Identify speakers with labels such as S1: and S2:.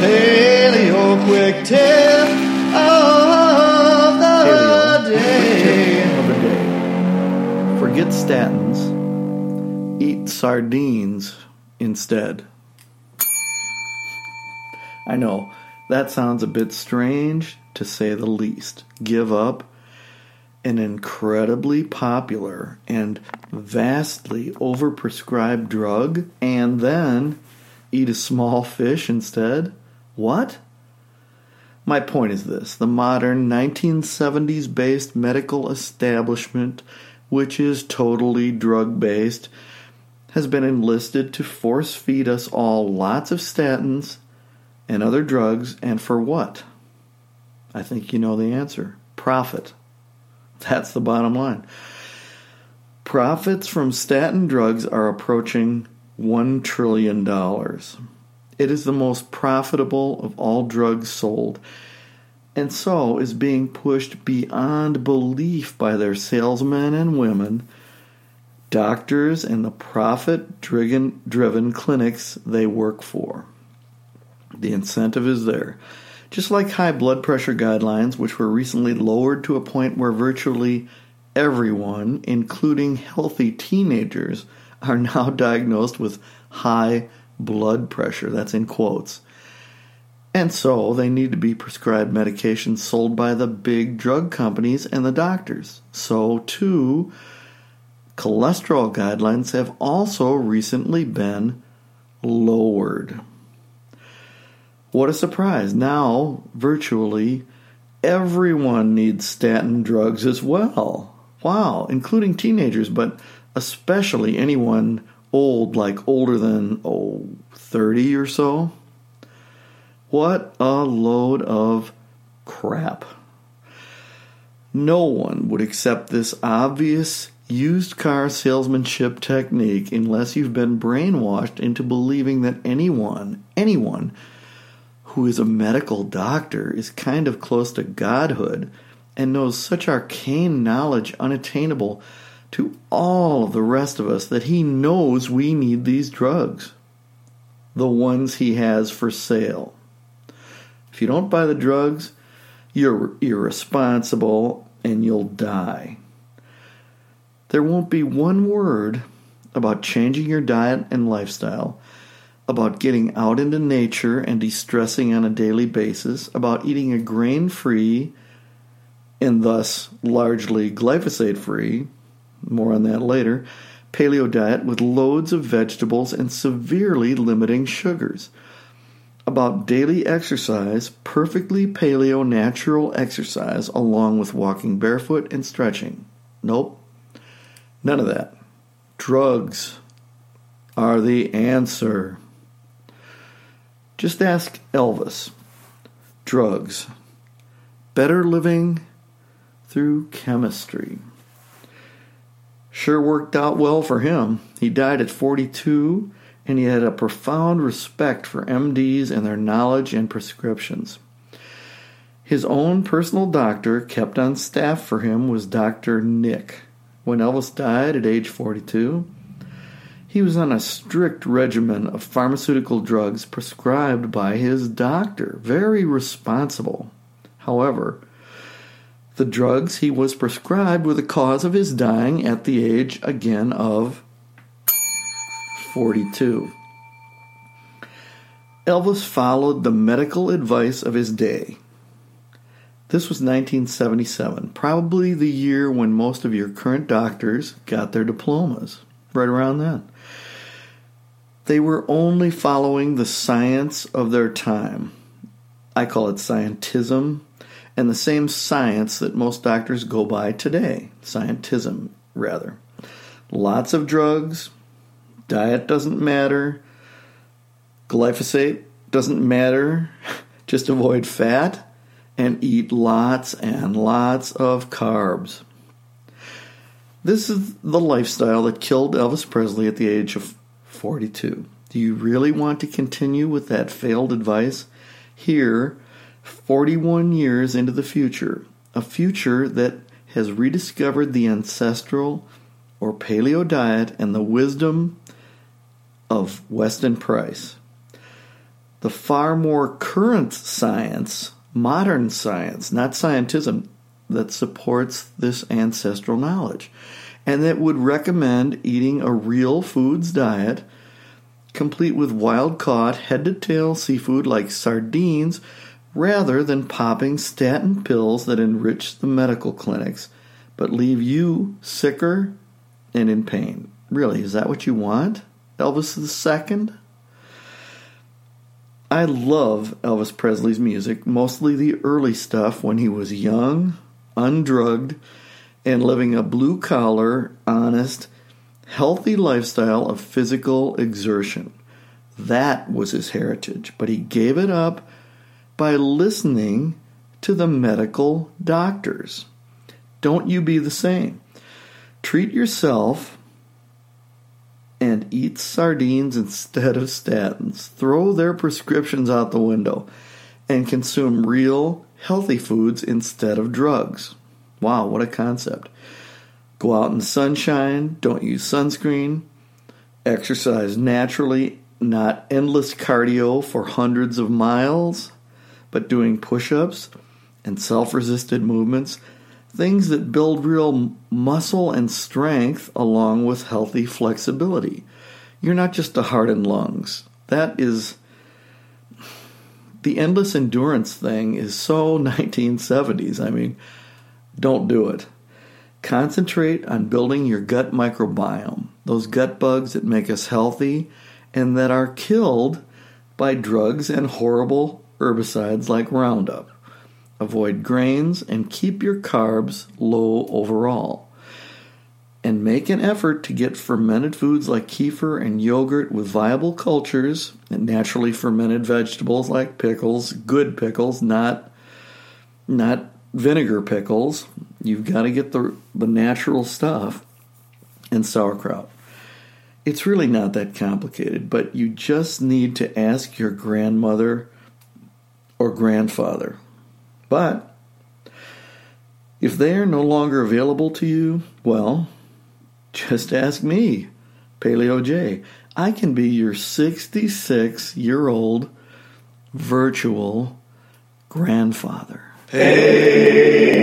S1: Paleo quick tip of the day.
S2: Of the day. Forget statins. Eat sardines instead. I know, that sounds a bit strange to say the least. Give up an incredibly popular and vastly overprescribed drug and then eat a small fish instead? What? My point is this the modern 1970s based medical establishment, which is totally drug based, has been enlisted to force feed us all lots of statins and other drugs, and for what? I think you know the answer profit. That's the bottom line. Profits from statin drugs are approaching $1 trillion. It is the most profitable of all drugs sold, and so is being pushed beyond belief by their salesmen and women, doctors, and the profit driven clinics they work for. The incentive is there. Just like high blood pressure guidelines, which were recently lowered to a point where virtually everyone, including healthy teenagers, are now diagnosed with high blood pressure. That's in quotes. And so they need to be prescribed medications sold by the big drug companies and the doctors. So, too, cholesterol guidelines have also recently been lowered. What a surprise. Now, virtually everyone needs statin drugs as well. Wow, including teenagers, but especially anyone old, like older than, oh, 30 or so. What a load of crap. No one would accept this obvious used car salesmanship technique unless you've been brainwashed into believing that anyone, anyone, who is a medical doctor is kind of close to godhood and knows such arcane knowledge unattainable to all of the rest of us that he knows we need these drugs. The ones he has for sale. If you don't buy the drugs, you're irresponsible and you'll die. There won't be one word about changing your diet and lifestyle, about getting out into nature and de stressing on a daily basis, about eating a grain free and thus largely glyphosate free, more on that later, paleo diet with loads of vegetables and severely limiting sugars. About daily exercise, perfectly paleo natural exercise, along with walking barefoot and stretching. Nope, none of that. Drugs are the answer. Just ask Elvis. Drugs. Better living through chemistry. Sure worked out well for him. He died at 42 and he had a profound respect for MDs and their knowledge and prescriptions. His own personal doctor kept on staff for him was Dr. Nick. When Elvis died at age 42, he was on a strict regimen of pharmaceutical drugs prescribed by his doctor. Very responsible. However, the drugs he was prescribed were the cause of his dying at the age again of 42. Elvis followed the medical advice of his day. This was 1977, probably the year when most of your current doctors got their diplomas, right around then. They were only following the science of their time. I call it scientism, and the same science that most doctors go by today. Scientism, rather. Lots of drugs, diet doesn't matter, glyphosate doesn't matter, just avoid fat and eat lots and lots of carbs. This is the lifestyle that killed Elvis Presley at the age of 42. Do you really want to continue with that failed advice? Here, 41 years into the future, a future that has rediscovered the ancestral or paleo diet and the wisdom of Weston Price. the far more current science, modern science, not scientism, that supports this ancestral knowledge and that would recommend eating a real foods diet complete with wild caught head to tail seafood like sardines rather than popping statin pills that enrich the medical clinics but leave you sicker and in pain. Really, is that what you want? Elvis II? I love Elvis Presley's music, mostly the early stuff when he was young, undrugged, and living a blue collar, honest, healthy lifestyle of physical exertion. That was his heritage, but he gave it up by listening to the medical doctors. Don't you be the same. Treat yourself and eat sardines instead of statins. Throw their prescriptions out the window and consume real, healthy foods instead of drugs. Wow, what a concept. Go out in the sunshine, don't use sunscreen, exercise naturally, not endless cardio for hundreds of miles, but doing push ups and self resisted movements, things that build real muscle and strength along with healthy flexibility. You're not just a heart and lungs. That is the endless endurance thing is so 1970s. I mean, don't do it. Concentrate on building your gut microbiome, those gut bugs that make us healthy and that are killed by drugs and horrible herbicides like Roundup. Avoid grains and keep your carbs low overall. And make an effort to get fermented foods like kefir and yogurt with viable cultures and naturally fermented vegetables like pickles, good pickles, not not vinegar pickles. You've got to get the, the natural stuff and sauerkraut. It's really not that complicated, but you just need to ask your grandmother or grandfather. But if they are no longer available to you, well, just ask me, Paleo J. I can be your 66 year old virtual grandfather.
S1: Paleo.